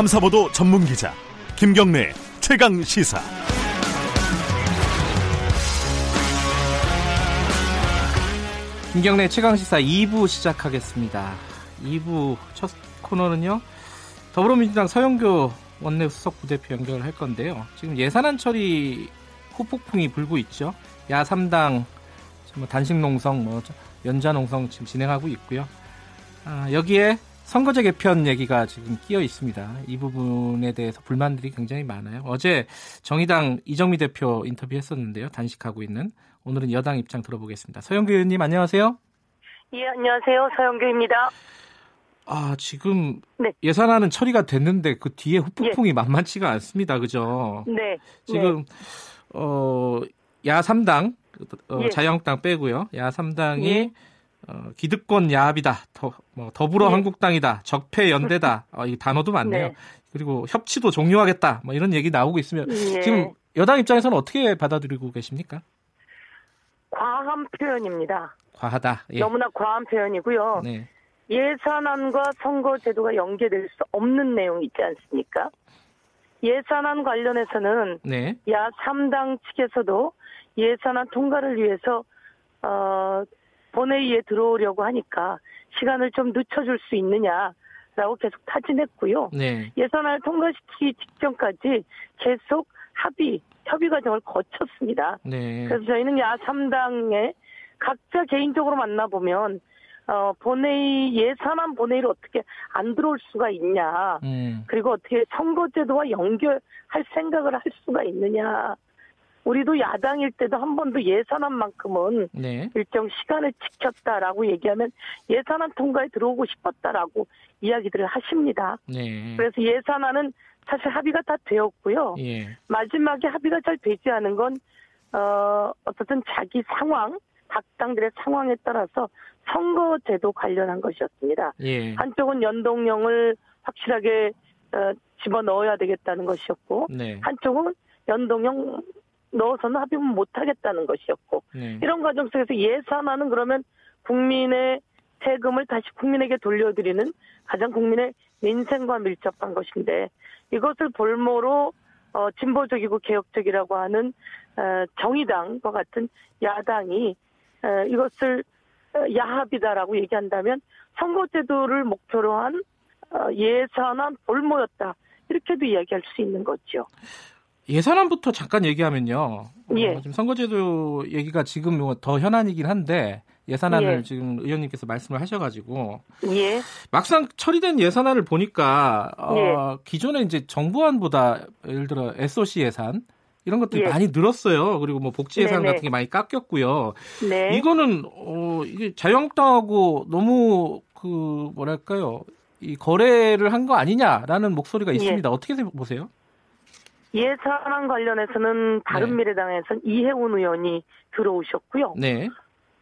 탐사보도 전문 기자 김경래 최강 시사. 김경래 최강 시사 2부 시작하겠습니다. 2부 첫 코너는요. 더불어민주당 서영교 원내 수석 부대표 연결할 건데요. 지금 예산안 처리 후폭풍이 불고 있죠. 야 3당 뭐 단식 농성, 뭐 연자 농성 지금 진행하고 있고요. 아, 여기에 선거제 개편 얘기가 지금 끼어 있습니다. 이 부분에 대해서 불만들이 굉장히 많아요. 어제 정의당 이정미 대표 인터뷰했었는데요. 단식하고 있는 오늘은 여당 입장 들어보겠습니다. 서영교 의원님 안녕하세요. 예, 안녕하세요. 서영교입니다. 아, 지금 네. 예산안은 처리가 됐는데 그 뒤에 후폭풍이 예. 만만치가 않습니다. 그죠? 네. 지금 네. 어, 야 3당 어, 예. 자유한국당 빼고요. 야 3당이 예. 어, 기득권 야합이다. 더, 뭐, 더불어 예. 한국당이다. 적폐 연대다. 어, 이 단어도 많네요. 네. 그리고 협치도 종료하겠다. 뭐 이런 얘기 나오고 있으면 예. 지금 여당 입장에서는 어떻게 받아들이고 계십니까? 과한 표현입니다. 과하다. 예. 너무나 과한 표현이고요. 네. 예산안과 선거제도가 연계될 수 없는 내용이 있지 않습니까? 예산안 관련해서는 네. 야 3당 측에서도 예산안 통과를 위해서 어, 본회의에 들어오려고 하니까 시간을 좀 늦춰줄 수 있느냐라고 계속 타진했고요. 네. 예산안을 통과시키기 직전까지 계속 합의, 협의 과정을 거쳤습니다. 네. 그래서 저희는 야 3당에 각자 개인적으로 만나보면 어, 본회의, 예산안 본회의를 어떻게 안 들어올 수가 있냐. 음. 그리고 어떻게 선거제도와 연결할 생각을 할 수가 있느냐. 우리도 야당일 때도 한 번도 예산안만큼은 네. 일정 시간을 지켰다라고 얘기하면 예산안 통과에 들어오고 싶었다라고 이야기들을 하십니다. 네. 그래서 예산안은 사실 합의가 다 되었고요. 예. 마지막에 합의가 잘 되지 않은 건, 어, 어떻든 자기 상황, 각 당들의 상황에 따라서 선거제도 관련한 것이었습니다. 예. 한쪽은 연동형을 확실하게 어, 집어 넣어야 되겠다는 것이었고, 네. 한쪽은 연동형 넣어서는 합의는 못하겠다는 것이었고, 네. 이런 과정 속에서 예산안은 그러면 국민의 세금을 다시 국민에게 돌려드리는 가장 국민의 민생과 밀접한 것인데 이것을 볼모로 어, 진보적이고 개혁적이라고 하는 어, 정의당과 같은 야당이 어, 이것을 어, 야합이다라고 얘기한다면 선거제도를 목표로 한 어, 예산안 볼모였다 이렇게도 이야기할 수 있는 거죠. 예산안부터 잠깐 얘기하면요. 예. 어, 지금 선거제도 얘기가 지금 뭐더 현안이긴 한데 예산안을 예. 지금 의원님께서 말씀을 하셔가지고 예, 막상 처리된 예산안을 보니까 어, 예. 기존에 이제 정부안보다 예를 들어 SOC 예산 이런 것들이 예. 많이 늘었어요. 그리고 뭐 복지 예산 네네. 같은 게 많이 깎였고요. 네. 이거는 어 이게 자유한국당하고 너무 그 뭐랄까요 이 거래를 한 거 아니냐라는 목소리가 예. 있습니다. 어떻게 보세요? 예산안 관련해서는 바른미래당에서는 이해운 의원이 들어오셨고요. 네,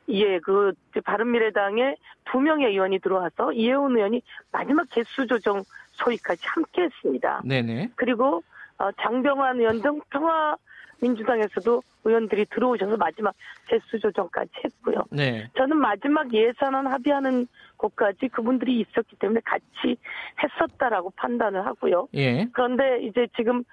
예, 그 바른미래당에 두 명의 의원이 들어와서 이해운 의원이 마지막 개수 조정 소위까지 함께했습니다. 네네, 그리고 어, 장병환 의원 등 평화 민주당에서도 의원들이 들어오셔서 마지막 개수 조정까지 했고요. 네, 저는 마지막 예산안 합의하는 곳까지 그분들이 있었기 때문에 같이 했었다라고 판단을 하고요. 예, 그런데 이제 지금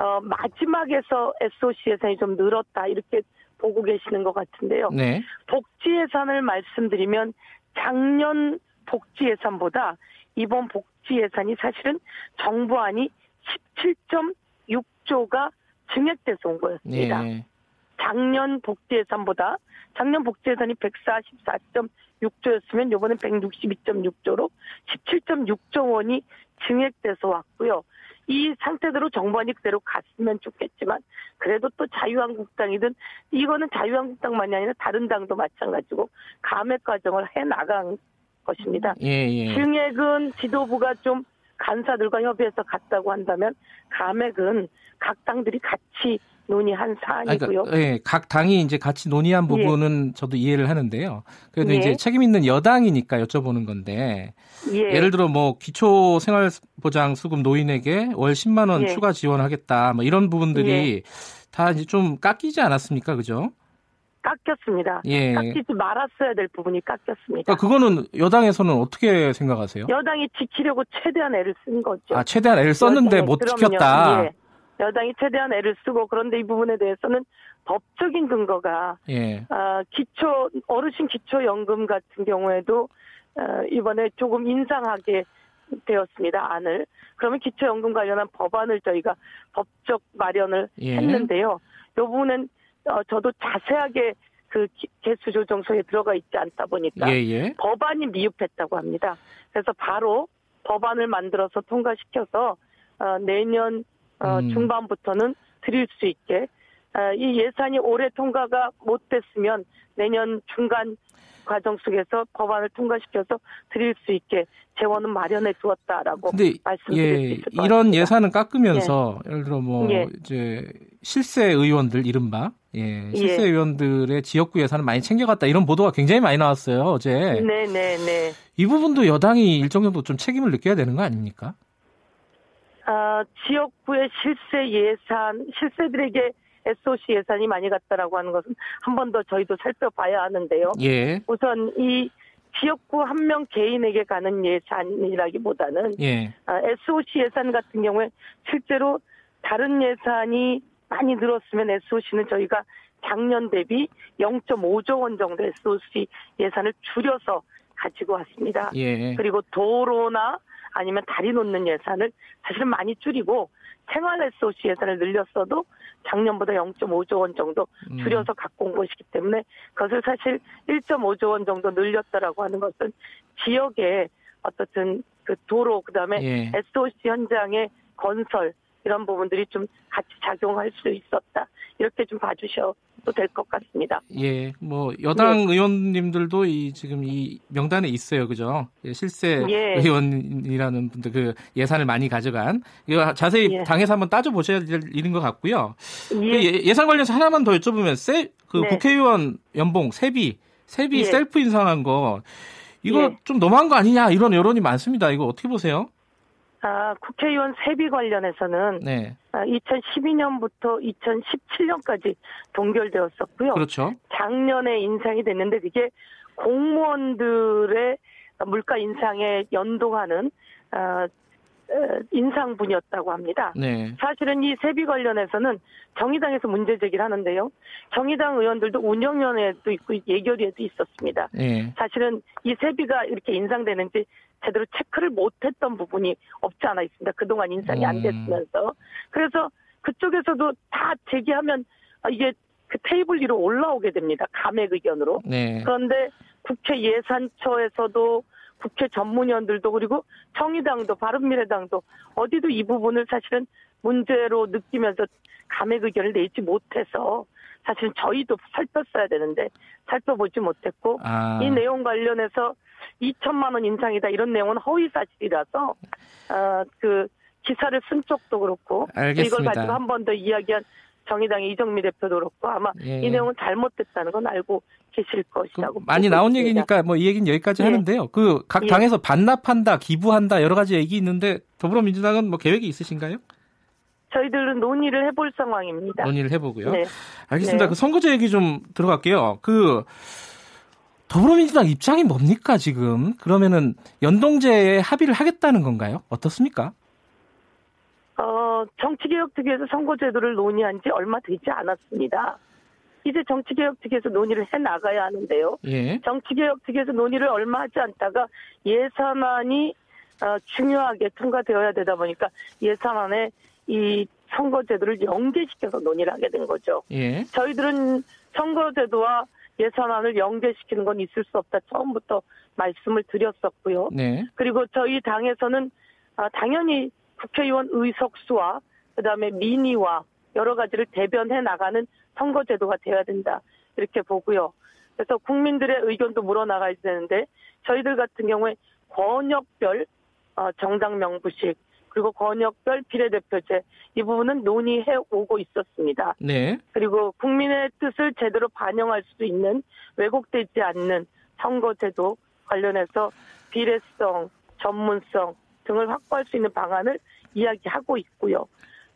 어, 마지막에서 SOC 예산이 좀 늘었다 이렇게 보고 계시는 것 같은데요. 네, 복지 예산을 말씀드리면 작년 복지 예산보다 이번 복지 예산이 사실은 정부안이 17.6조가 증액돼서 온 거였습니다. 예, 작년 복지 예산보다 작년 복지 예산이 144.6조였으면 이번엔 162.6조로 17.6조 원이 증액돼서 왔고요. 이 상태대로 정부안이 그대로 갔으면 좋겠지만 그래도 또 자유한국당이든 이거는 자유한국당만이 아니라 다른 당도 마찬가지고 감액 과정을 해 나간 것입니다. 예, 예. 증액은 지도부가 좀 간사들과 협의해서 갔다고 한다면 감액은 각 당들이 같이 논의한 아, 사안이고요. 그러니까, 예, 각 당이 이제 같이 논의한 부분은 저도 이해를 하는데요. 그래도 예. 이제 책임 있는 여당이니까 여쭤보는 건데 예. 예를 들어 뭐 기초 생활보장 수급 노인에게 월 10만 원 예. 추가 지원하겠다. 뭐 이런 부분들이 다 이제 좀 깎이지 않았습니까? 그죠? 깎였습니다. 예. 깎이지 말았어야 될 부분이 깎였습니다. 그러니까 그거는 여당에서는 어떻게 생각하세요? 여당이 지키려고 최대한 애를 쓴 거죠. 아, 최대한 애를 썼는데 못 그럼요. 지켰다. 예. 여당이 최대한 애를 쓰고 그런데 이 부분에 대해서는 법적인 근거가 예. 아, 기초 어르신 기초 연금 같은 경우에도 어, 이번에 조금 인상하게 되었습니다 안을 그러면 기초 연금 관련한 법안을 저희가 법적 마련을 예. 했는데요. 이 부분은 어, 저도 자세하게 그 기- 개수 조정서에 들어가 있지 않다 보니까 예, 예. 법안이 미흡했다고 합니다. 그래서 바로 법안을 만들어서 통과시켜서 어, 내년 어, 음. 중반부터는 드릴 수 있게 어, 이 예산이 올해 통과가 못 됐으면 내년 중간 과정 속에서 법안을 통과시켜서 드릴 수 있게 재원은 마련해 두었다라고 근데 말씀드릴 수 예, 있을 것 이런. 예산을 깎으면서 예 를 들어 뭐 예. 이제 실세 의원들 이른바 예, 실세 의원들의 지역구 예산을 많이 챙겨갔다 이런 보도가 굉장히 많이 나왔어요 어제 네네네. 이 부분도 여당이 일정 정도 좀 책임을 느껴야 되는 거 아닙니까? 아, 지역구의 실세 예산, 실세들에게 SOC 예산이 많이 갔다라고 하는 것은 한 번 더 저희도 살펴봐야 하는데요. 예, 우선 이 지역구 한 명 개인에게 가는 예산이라기보다는 예, 아, SOC 예산 같은 경우에 실제로 다른 예산이 많이 늘었으면 SOC는 저희가 작년 대비 0.5조 원 정도 SOC 예산을 줄여서 가지고 왔습니다. 예, 그리고 도로나 아니면 다리 놓는 예산을 사실은 많이 줄이고 생활 SOC 예산을 늘렸어도 작년보다 0.5조 원 정도 음. 줄여서 갖고 온 것이기 때문에 그것을 사실 1.5조 원 정도 늘렸다라고 하는 것은 지역의 어떻든 그 도로 그다음에 예. SOC 현장의 건설 이런 부분들이 좀 같이 작용할 수 있었다 이렇게 좀 봐주셔도 될 것 같습니다. 예, 뭐 여당 네. 의원님들도 이 지금 이 명단에 있어요, 그죠? 예, 실세 예. 의원이라는 분들 그 예산을 많이 가져간 이거 자세히 예. 당에서 한번 따져 보셔야 될 일인 것 같고요. 그 예, 예, 예산 관련해서 하나만 더 여쭤보면 세, 그 네. 국회의원 연봉 세비 세비 예. 셀프 인상한 거 이거 예. 좀 너무한 거 아니냐 이런 여론이 많습니다. 이거 어떻게 보세요? 아, 국회의원 세비 관련해서는 네, 2012년부터 2017년까지 동결되었었고요. 그렇죠. 작년에 인상이 됐는데 그게 공무원들의 물가 인상에 연동하는 어, 어, 인상분이었다고 합니다. 네, 사실은 이 세비 관련해서는 정의당에서 문제 제기를 하는데요. 정의당 의원들도 운영위원회도 있고 예결위에도 있었습니다. 예, 사실은 이 세비가 이렇게 인상되는지 제대로 체크를 못했던 부분이 없지 않아 있습니다. 그동안 인상이 안 음. 됐으면서. 그래서 그쪽에서도 다 제기하면 아, 이게 그 테이블 위로 올라오게 됩니다. 감액 의견으로. 네, 그런데 국회 예산처에서도 국회 전문위원들도 그리고 정의당도 바른미래당도 어디도 이 부분을 사실은 문제로 느끼면서 감액 의견을 내지 못해서 사실은 저희도 살폈어야 되는데 살펴보지 못했고 아, 이 내용 관련해서 2천만 원 인상이다 이런 내용은 허위 사실이라서 어, 그 기사를 쓴 쪽도 그렇고 알겠습니다. 이걸 가지고 한 번 더 이야기한 정의당의 이정미 대표도 그렇고 아마 예. 이 내용은 잘못됐다는 건 알고 계실 그 것이라고 많이 보고 나온 있습니다. 얘기니까 뭐 이 얘기는 여기까지 예. 하는데요. 그각 예. 당에서 반납한다, 기부한다 여러 가지 얘기 있는데 더불어민주당은 뭐 계획이 있으신가요? 저희들은 논의를 해볼 상황입니다. 논의를 해보고요. 네. 알겠습니다. 네. 그 선거제 얘기 좀 들어갈게요. 그 더불어민주당 입장이 뭡니까 지금? 그러면은 연동제에 합의를 하겠다는 건가요? 어떻습니까? 어, 정치개혁 특위에서 선거제도를 논의한 지 얼마 되지 않았습니다. 이제 정치개혁 특위에서 논의를 해 나가야 하는데요. 예. 정치개혁 특위에서 논의를 얼마 하지 않다가 예산안이 어, 중요하게 통과되어야 되다 보니까 예산안에 이 선거제도를 연계시켜서 논의를 하게 된 거죠. 예. 저희들은 선거제도와 예산안을 연계시키는 건 있을 수 없다. 처음부터 말씀을 드렸었고요. 네. 그리고 저희 당에서는 아, 당연히 국회의원 의석수와 그다음에 민의와 여러 가지를 대변해 나가는 선거제도가 돼야 된다 이렇게 보고요. 그래서 국민들의 의견도 물어나가야 되는데 저희들 같은 경우에 권역별 어, 정당 명부식 그리고 권역별 비례대표제 이 부분은 논의해 오고 있었습니다. 네. 그리고 국민의 뜻을 제대로 반영할 수 있는 왜곡되지 않는 선거제도 관련해서 비례성, 전문성 등을 확보할 수 있는 방안을 이야기하고 있고요.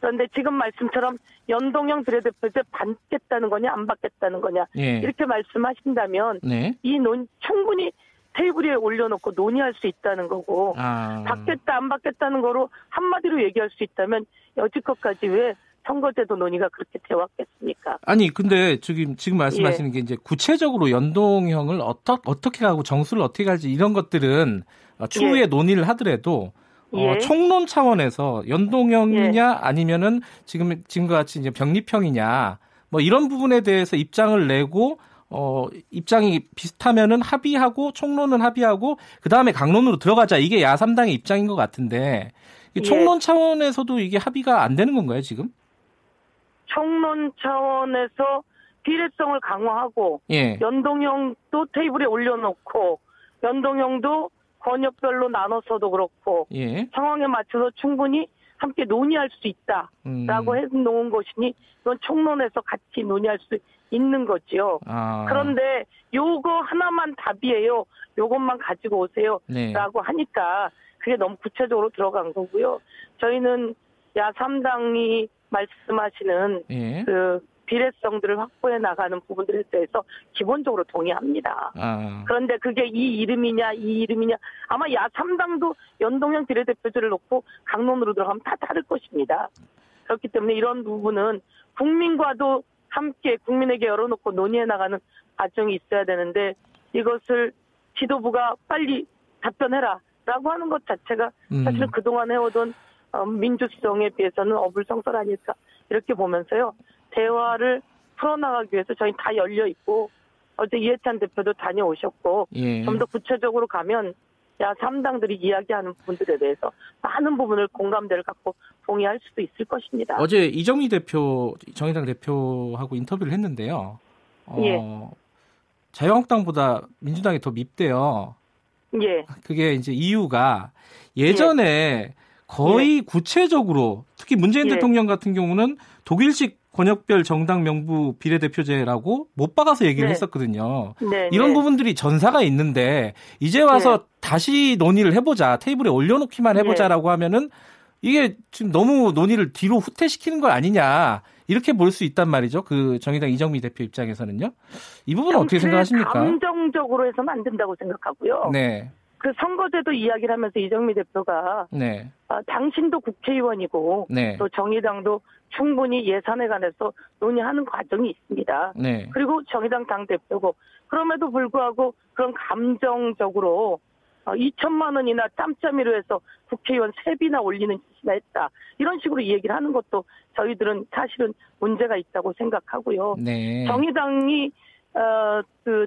그런데 지금 말씀처럼 연동형 비례대표제 받겠다는 거냐 안 받겠다는 거냐 예. 이렇게 말씀하신다면 네. 이논 충분히 테이블 위에 올려놓고 논의할 수 있다는 거고 아. 받겠다 안 받겠다는 거로 한마디로 얘기할 수 있다면 여지껏까지 왜 선거 제도 논의가 그렇게 되왔겠습니까? 아니 근데 지금 지금 말씀하시는 예. 게 이제 구체적으로 연동형을 어떠, 어떻게 가고 정수를 어떻게 갈지 이런 것들은 어, 추후에 예. 논의를 하더라도 어, 예. 총론 차원에서 연동형이냐 아니면은 지금 지금과 같이 이제 병립형이냐 뭐 이런 부분에 대해서 입장을 내고 어 입장이 비슷하면은 합의하고 총론은 합의하고 그 다음에 강론으로 들어가자 이게 야 3당의 입장인 것 같은데 이 예. 총론 차원에서도 이게 합의가 안 되는 건가요 지금? 총론 차원에서 비례성을 강화하고 예. 연동형도 테이블에 올려놓고 연동형도 권역별로 나눠서도 그렇고 예. 상황에 맞춰서 충분히 함께 논의할 수 있다라고 음. 해놓은 것이니 이건 총론에서 같이 논의할 수 있는 거지요. 아. 그런데 요거 하나만 답이에요. 요것만 가지고 오세요. 네. 라고 하니까 그게 너무 구체적으로 들어간 거고요. 저희는 야 3당이 말씀하시는 예. 그 비례성들을 확보해 나가는 부분들에 대해서 기본적으로 동의합니다. 아. 그런데 그게 이 이름이냐 이 이름이냐 아마 야 3당도 연동형 비례대표제를 놓고 강론으로 들어가면 다 다를 것입니다. 그렇기 때문에 이런 부분은 국민과도 함께 국민에게 열어놓고 논의해 나가는 과정이 있어야 되는데 이것을 지도부가 빨리 답변해라라고 하는 것 자체가 음. 사실은 그동안 해오던 어, 민주성에 비해서는 어불성설 아닐까 이렇게 보면서요 대화를 풀어나가기 위해서 저희 다 열려 있고 어제 이해찬 대표도 다녀오셨고 예. 좀더 구체적으로 가면 야 3당들이 이야기하는 부분들에 대해서 많은 부분을 공감대를 갖고 동의할 수도 있을 것입니다. 어제 이정미 대표, 정의당 대표하고 인터뷰를 했는데요. 어, 예. 자유한국당보다 민주당이 더 밉대요. 예, 그게 이제 이유가 예전에 거의 구체적으로 특히 문재인 예. 대통령 같은 경우는 독일식 권역별 정당 명부 비례대표제라고 못 박아서 얘기를 네. 했었거든요. 네, 이런 네. 부분들이 전사가 있는데 이제 와서 다시 논의를 해보자 테이블에 올려놓기만 해보자라고 하면은 이게 지금 너무 논의를 뒤로 후퇴시키는 거 아니냐 이렇게 볼 수 있단 말이죠. 그 정의당 이정미 대표 입장에서는요. 이 부분은 어떻게 생각하십니까? 감정적으로 해서는 안 된다고 생각하고요. 네, 그 선거제도 이야기를 하면서 이정미 대표가 네, 아, 당신도 국회의원이고 네, 또 정의당도 충분히 예산에 관해서 논의하는 과정이 있습니다. 네, 그리고 정의당 당 대표고 그럼에도 불구하고 그런 감정적으로 어, 2천만 원이나 짬짬이로 해서 국회의원 세비나 올리는 짓이나 했다 이런 식으로 얘기를 하는 것도 저희들은 사실은 문제가 있다고 생각하고요. 네. 정의당이 어 그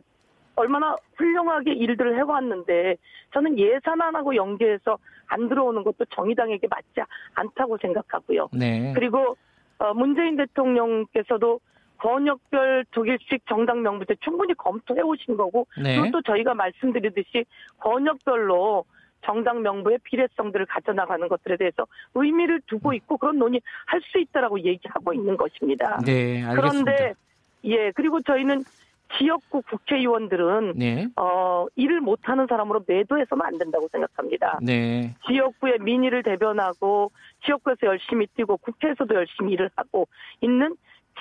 얼마나 훌륭하게 일들을 해왔는데 저는 예산안하고 연계해서 안 들어오는 것도 정의당에게 맞지 않다고 생각하고요. 네. 그리고 어, 문재인 대통령께서도 권역별 독일식 정당 명부제 충분히 검토해 오신 거고 네. 그리고 또 저희가 말씀드리듯이 권역별로 정당 명부의 비례성들을 가져나가는 것들에 대해서 의미를 두고 있고 그런 논의 할 수 있다라고 얘기하고 있는 것입니다. 네, 알겠습니다. 그런데 예 그리고 저희는 지역구 국회의원들은 네, 어 일을 못하는 사람으로 매도해서는 안 된다고 생각합니다. 네, 지역구의 민의를 대변하고 지역구에서 열심히 뛰고 국회에서도 열심히 일을 하고 있는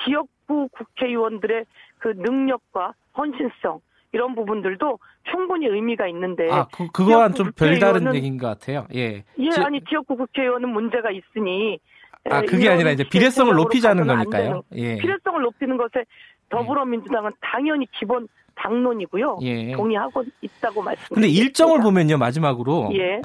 지역구 국회의원들의 그 능력과 헌신성 이런 부분들도 충분히 의미가 있는데 아, 그, 그거와는 좀 별다른 얘기인 것 같아요. 예. 예 지- 아니 지역구 국회의원은 문제가 있으니 아, 에, 그게 아니라 이제 비례성을 높이자는 거니까요. 예. 필요성을 높이는 것에 더불어민주당은 당연히 기본 당론이고요. 예. 동의하고 있다고 말씀드립니다. 근데 일정을 보면요, 마지막으로. 예,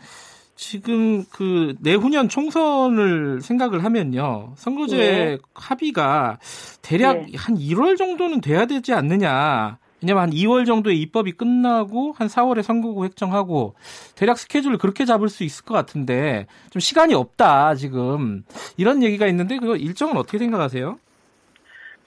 지금 그 내후년 총선을 생각을 하면요. 선거제 예. 합의가 대략 예. 한 1월 정도는 돼야 되지 않느냐. 왜냐면 한 2월 정도에 입법이 끝나고 한 4월에 선거구 획정하고 대략 스케줄을 그렇게 잡을 수 있을 것 같은데 좀 시간이 없다 지금 이런 얘기가 있는데 그 일정은 어떻게 생각하세요?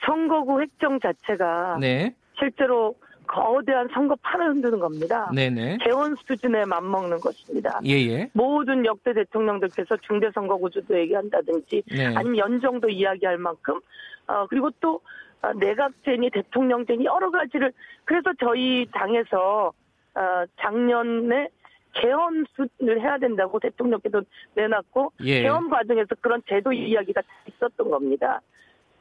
선거구 획정 자체가 네, 실제로 거대한 선거 판을 흔드는 겁니다. 네네, 개원 수준에 맞먹는 것입니다. 예예, 모든 역대 대통령들께서 중대선거구제도 얘기한다든지 네, 아니면 연정도 이야기할 만큼 어 그리고 또 어, 내각제니 대통령제니 여러 가지를 그래서 저희 당에서 어 작년에 개헌을 해야 된다고 대통령께도 내놨고 예. 개헌 과정에서 그런 제도 이야기가 있었던 겁니다.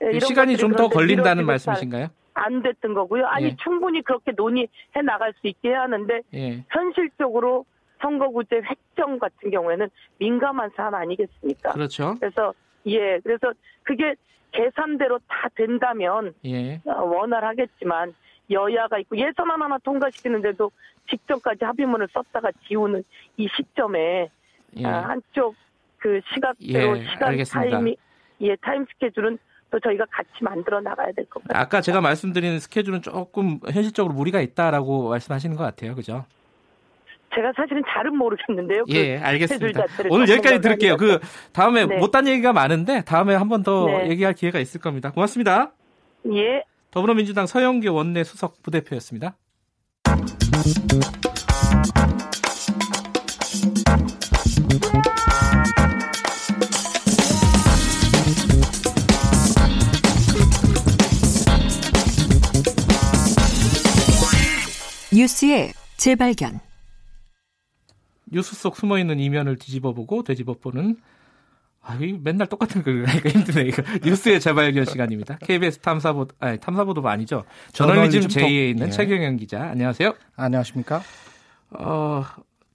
예, 이런 시간이 것들이 좀 더 걸린다는 말씀이신가요? 잘안 됐던 거고요. 아니 예. 충분히 그렇게 논의해 나갈 수 있게 하는데 예. 현실적으로 선거구제 획정 같은 경우에는 민감한 사안 아니겠습니까? 그렇죠. 그래서 예, 그래서 그게 계산대로 다 된다면 예. 어, 원활하겠지만 여야가 있고 예산 하나 통과시키는데도 직전까지 합의문을 썼다가 지우는 이 시점에 예. 아, 한쪽 그 시각대로 예, 시간 알겠습니다. 타임이 예 타임 스케줄은 또 저희가 같이 만들어 나가야 될 것 같아요. 아까 제가 말씀드린 스케줄은 조금 현실적으로 무리가 있다라고 말씀하시는 것 같아요. 그죠? 제가 사실은 잘은 모르겠는데요. 그 예, 알겠습니다. 스케줄 자체를 오늘 여기까지 들을게요. 그. 다음에 네. 못한 얘기가 많은데 다음에 한 번더 네. 얘기할 기회가 있을 겁니다. 고맙습니다. 예. 더불어민주당 서영교 원내 수석 부대표였습니다. 뉴스의 재발견. 뉴스 속 숨어 있는 이면을 뒤집어보고 되짚어보는 아, 이 맨날 똑같은 거 하니까 힘드네 이거 뉴스의 재발견 시간입니다. KBS 탐사보 아니 탐사보도가 아니죠. 저널리즘 저널리즘 J에 톡. 있는 예. 최경영 기자 안녕하세요. 안녕하십니까? 어,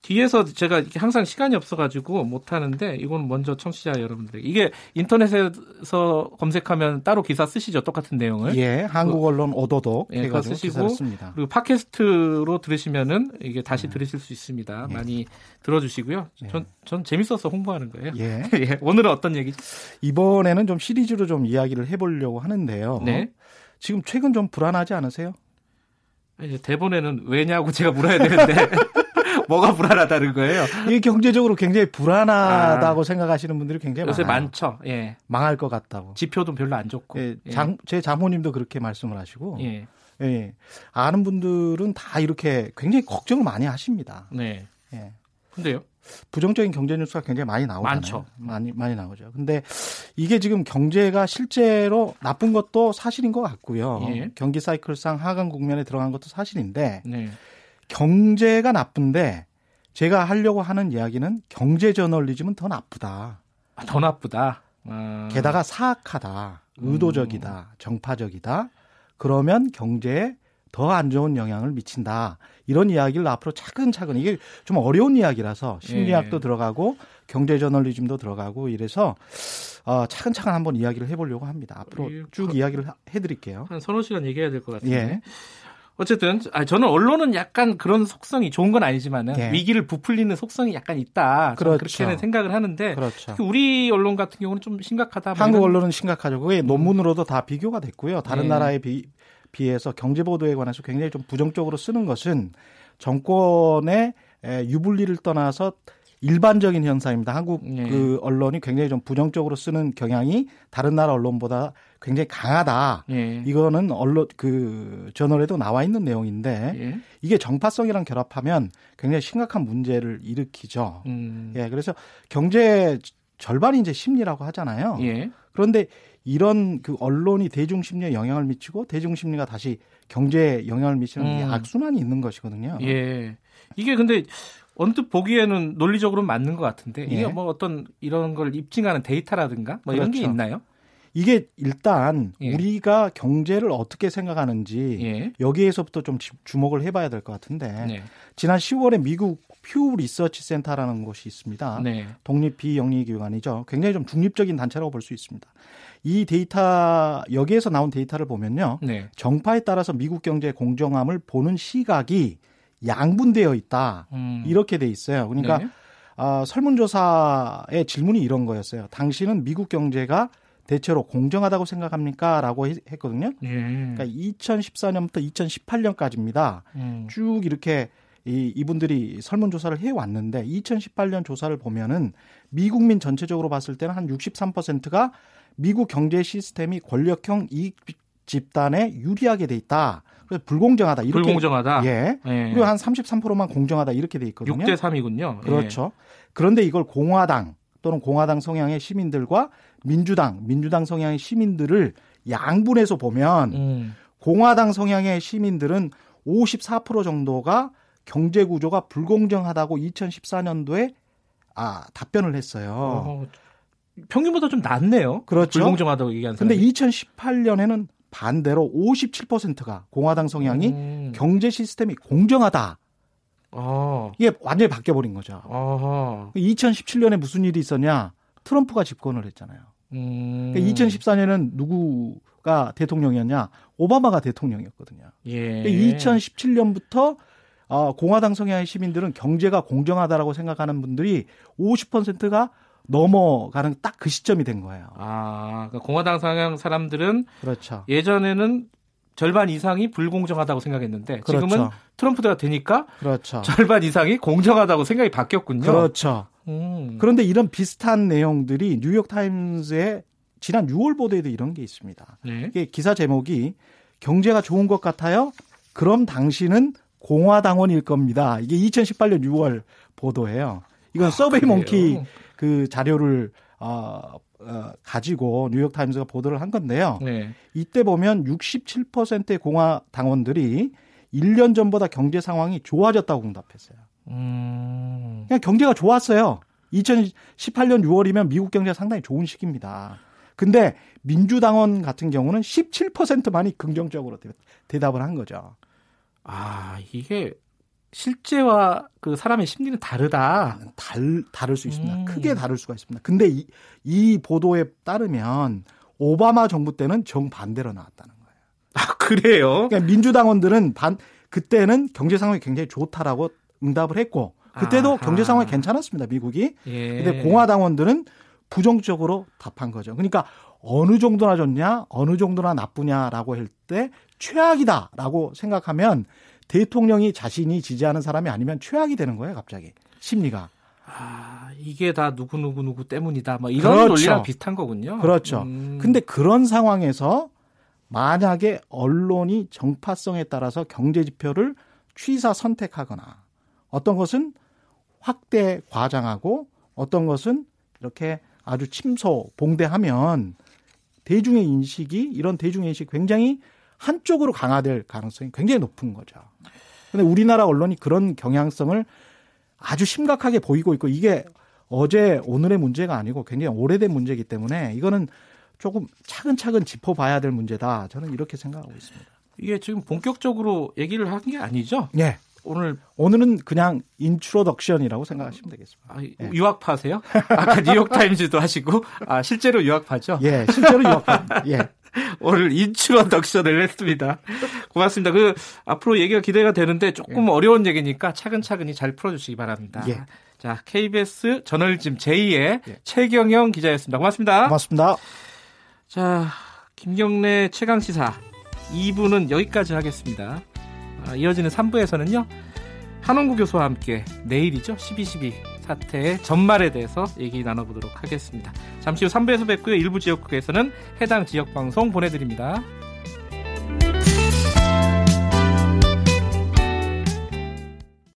뒤에서 제가 항상 시간이 없어가지고 못하는데 이건 먼저 청취자 여러분들 이게 인터넷에서 검색하면 따로 기사 쓰시죠? 똑같은 내용을? 예, 한국 언론 오도독 예, 그거 쓰시고. 그리고 팟캐스트로 들으시면은 이게 다시 들으실 수 있습니다. 많이 들어주시고요. 전, 전 재밌어서 홍보하는 거예요. 예, 예, 오늘은 어떤 얘기죠? 이번에는 좀 시리즈로 좀 이야기를 해보려고 하는데요. 네. 지금 최근 좀 불안하지 않으세요? 이제 대본에는 왜냐고 제가 물어야 되는데 뭐가 불안하다는 거예요? 이게 경제적으로 굉장히 불안하다고 생각하시는 분들이 굉장히 아. 요새 많아요. 많죠. 예. 망할 것 같다고. 지표도 별로 안 좋고. 예, 예. 장, 제 장모님도 그렇게 말씀을 하시고, 예. 예, 아는 분들은 다 이렇게 굉장히 걱정을 많이 하십니다. 네. 예. 근데요? 부정적인 경제 뉴스가 굉장히 많이 나오잖아요. 많죠. 많이 많이 나오죠. 근데 이게 지금 경제가 실제로 나쁜 것도 사실인 것 같고요. 예. 경기 사이클상 하강 국면에 들어간 것도 사실인데 네. 경제가 나쁜데 제가 하려고 하는 이야기는 경제 저널리즘은 더 나쁘다. 아, 더 나쁘다. 아, 게다가 사악하다, 의도적이다, 정파적이다. 그러면 경제에 더 안 좋은 영향을 미친다. 이런 이야기를 앞으로 차근차근 이게 좀 어려운 이야기라서 심리학도 예. 들어가고 경제 저널리즘도 들어가고 이래서 어, 차근차근 한번 이야기를 해보려고 합니다. 앞으로 예, 쭉 그- 이야기를 하- 해드릴게요. 한 서너 시간 얘기해야 될 것 같은데. 예. 어쨌든 아, 저는 언론은 약간 그런 속성이 좋은 건 아니지만은 예. 위기를 부풀리는 속성이 약간 있다. 그렇죠. 그렇게는 생각을 하는데 그렇죠. 우리 언론 같은 경우는 좀 심각하다. 뭐 한국 언론은 심각하죠. 그게 논문으로도 다 비교가 됐고요. 다른 예. 나라에 비, 비해서 경제 보도에 관해서 굉장히 좀 부정적으로 쓰는 것은 정권의 에, 유불리를 떠나서 일반적인 현상입니다. 한국 예. 그 언론이 굉장히 좀 부정적으로 쓰는 경향이 다른 나라 언론보다 굉장히 강하다. 예. 이거는 언론 그 저널에도 나와 있는 내용인데 예. 이게 정파성이랑 결합하면 굉장히 심각한 문제를 일으키죠. 음. 예, 그래서 경제 절반이 이제 심리라고 하잖아요. 예. 그런데 이런 그 언론이 대중 심리에 영향을 미치고 대중 심리가 다시 경제에 영향을 미치는 이 음. 악순환이 있는 것이거든요. 예. 이게 근데 언뜻 보기에는 논리적으로 맞는 것 같은데 이게 예. 뭐 어떤 이런 걸 입증하는 데이터라든가 뭐 이런 게 그렇죠. 있나요? 이게 일단 예. 우리가 경제를 어떻게 생각하는지 예. 여기에서부터 좀 지- 주목을 해봐야 될 것 같은데 네. 지난 10월에 미국 퓨 리서치 센터라는 곳이 있습니다. 네. 독립 비영리 기관이죠. 굉장히 좀 중립적인 단체라고 볼 수 있습니다. 이 데이터 여기에서 나온 데이터를 보면요. 네. 정파에 따라서 미국 경제의 공정함을 보는 시각이 양분되어 있다. 음. 이렇게 돼 있어요. 그러니까 네. 아, 설문조사의 질문이 이런 거였어요. 당신은 미국 경제가 대체로 공정하다고 생각합니까? 라고 했- 했거든요. 예. 그러니까 2014년부터 2018년까지입니다. 음. 쭉 이렇게 이, 이분들이 설문조사를 해왔는데 2018년 조사를 보면은 미국민 전체적으로 봤을 때는 한 63%가 미국 경제 시스템이 권력형 이익 집단에 유리하게 돼 있다. 그래서 불공정하다. 이렇게 불공정하다. 예. 예. 그리고 한 33%만 공정하다 이렇게 돼 있거든요. 6대 3이군요. 그렇죠. 그런데 이걸 공화당 또는 공화당 성향의 시민들과 민주당, 민주당 성향의 시민들을 양분해서 보면 음. 공화당 성향의 시민들은 54% 정도가 경제 구조가 불공정하다고 2014년도에 아 답변을 했어요. 어, 평균보다 좀 낮네요. 그렇죠. 불공정하다고 얘기한 근데 사람이. 2018년에는 반대로 57%가 공화당 성향이 음. 경제 시스템이 공정하다. 어. 이게 완전히 바뀌어 버린 거죠. 어허. 2017년에 무슨 일이 있었냐? 트럼프가 집권을 했잖아요. 음. 그러니까 2014년에는 누구가 대통령이었냐? 오바마가 대통령이었거든요. 예. 2017년부터 어, 공화당 성향의 시민들은 경제가 공정하다라고 생각하는 분들이 50%가 넘어가는 딱 그 시점이 된 거예요. 아, 그러니까 공화당 성향 사람들은 그렇죠. 예전에는 절반 이상이 불공정하다고 생각했는데 지금은 그렇죠. 트럼프가 되니까 그렇죠. 절반 이상이 공정하다고 생각이 바뀌었군요. 그렇죠. 음. 그런데 이런 비슷한 내용들이 뉴욕 타임스의 지난 6월 보도에도 이런 게 있습니다. 네. 이게 기사 제목이 경제가 좋은 것 같아요. 그럼 당신은 공화당원일 겁니다. 이게 2018년 6월 보도예요. 이건 서베이 아, 그래요? 몽키 그 자료를 어, 어, 가지고 뉴욕 타임스가 보도를 한 건데요. 네. 이때 보면 67%의 공화 당원들이 1년 전보다 경제 상황이 좋아졌다고 응답했어요. 음. 그냥 경제가 좋았어요. 2018년 6월이면 미국 경제가 상당히 좋은 시기입니다. 근데 민주당원 같은 경우는 17%만이 긍정적으로 대- 대답을 한 거죠. 아, 이게 실제와 그 사람의 심리는 다르다. 달, 다를 수 있습니다. 음. 크게 다를 수가 있습니다. 근데 이, 이 보도에 따르면 오바마 정부 때는 정반대로 나왔다는 거예요. 아, 그래요? 그러니까 민주당원들은 반, 그때는 경제 상황이 굉장히 좋다라고 응답을 했고, 그때도 아하. 경제 상황이 괜찮았습니다, 미국이. 예. 근데 공화당원들은 부정적으로 답한 거죠. 그러니까 어느 정도나 좋냐, 어느 정도나 나쁘냐라고 할 때 최악이다라고 생각하면 대통령이 자신이 지지하는 사람이 아니면 최악이 되는 거예요, 갑자기. 심리가. 아, 이게 다 누구 누구 누구 때문이다. 뭐 이런 그렇죠. 논리랑 비슷한 거군요. 그렇죠. 음. 근데 그런 상황에서 만약에 언론이 정파성에 따라서 경제 지표를 취사 선택하거나 어떤 것은 확대 과장하고 어떤 것은 이렇게 아주 침소 봉대하면 대중의 인식이 이런 대중의 인식이 굉장히 한쪽으로 강화될 가능성이 굉장히 높은 거죠. 근데 우리나라 언론이 그런 경향성을 아주 심각하게 보이고 있고 이게 어제 오늘의 문제가 아니고 굉장히 오래된 문제이기 때문에 이거는 조금 차근차근 짚어봐야 될 문제다. 저는 이렇게 생각하고 있습니다. 이게 지금 본격적으로 얘기를 한 게 아니죠? 예. 오늘 오늘은 그냥 introduction이라고 생각하시면 되겠습니다. 아, 예. 유학파세요? 아까 뉴욕 타임즈도 하시고 아 실제로 유학파죠? 예, 실제로 유학. 예. 오늘 introduction을 했습니다. 고맙습니다. 그 앞으로 얘기가 기대가 되는데 조금 어려운 얘기니까 차근차근히 잘 풀어주시기 바랍니다. 예. 자, KBS 저널짐 제2의 예. 최경영 기자였습니다. 고맙습니다. 고맙습니다. 자, 김경래 최강 시사 2부는 여기까지 하겠습니다. 아, 이어지는 3부에서는요. 한원구 교수와 함께 내일이죠. 12.12 사태의 전말에 대해서 얘기 나눠보도록 하겠습니다. 잠시 후 3부에서 뵙고요. 일부 지역국에서는 해당 지역 방송 보내드립니다.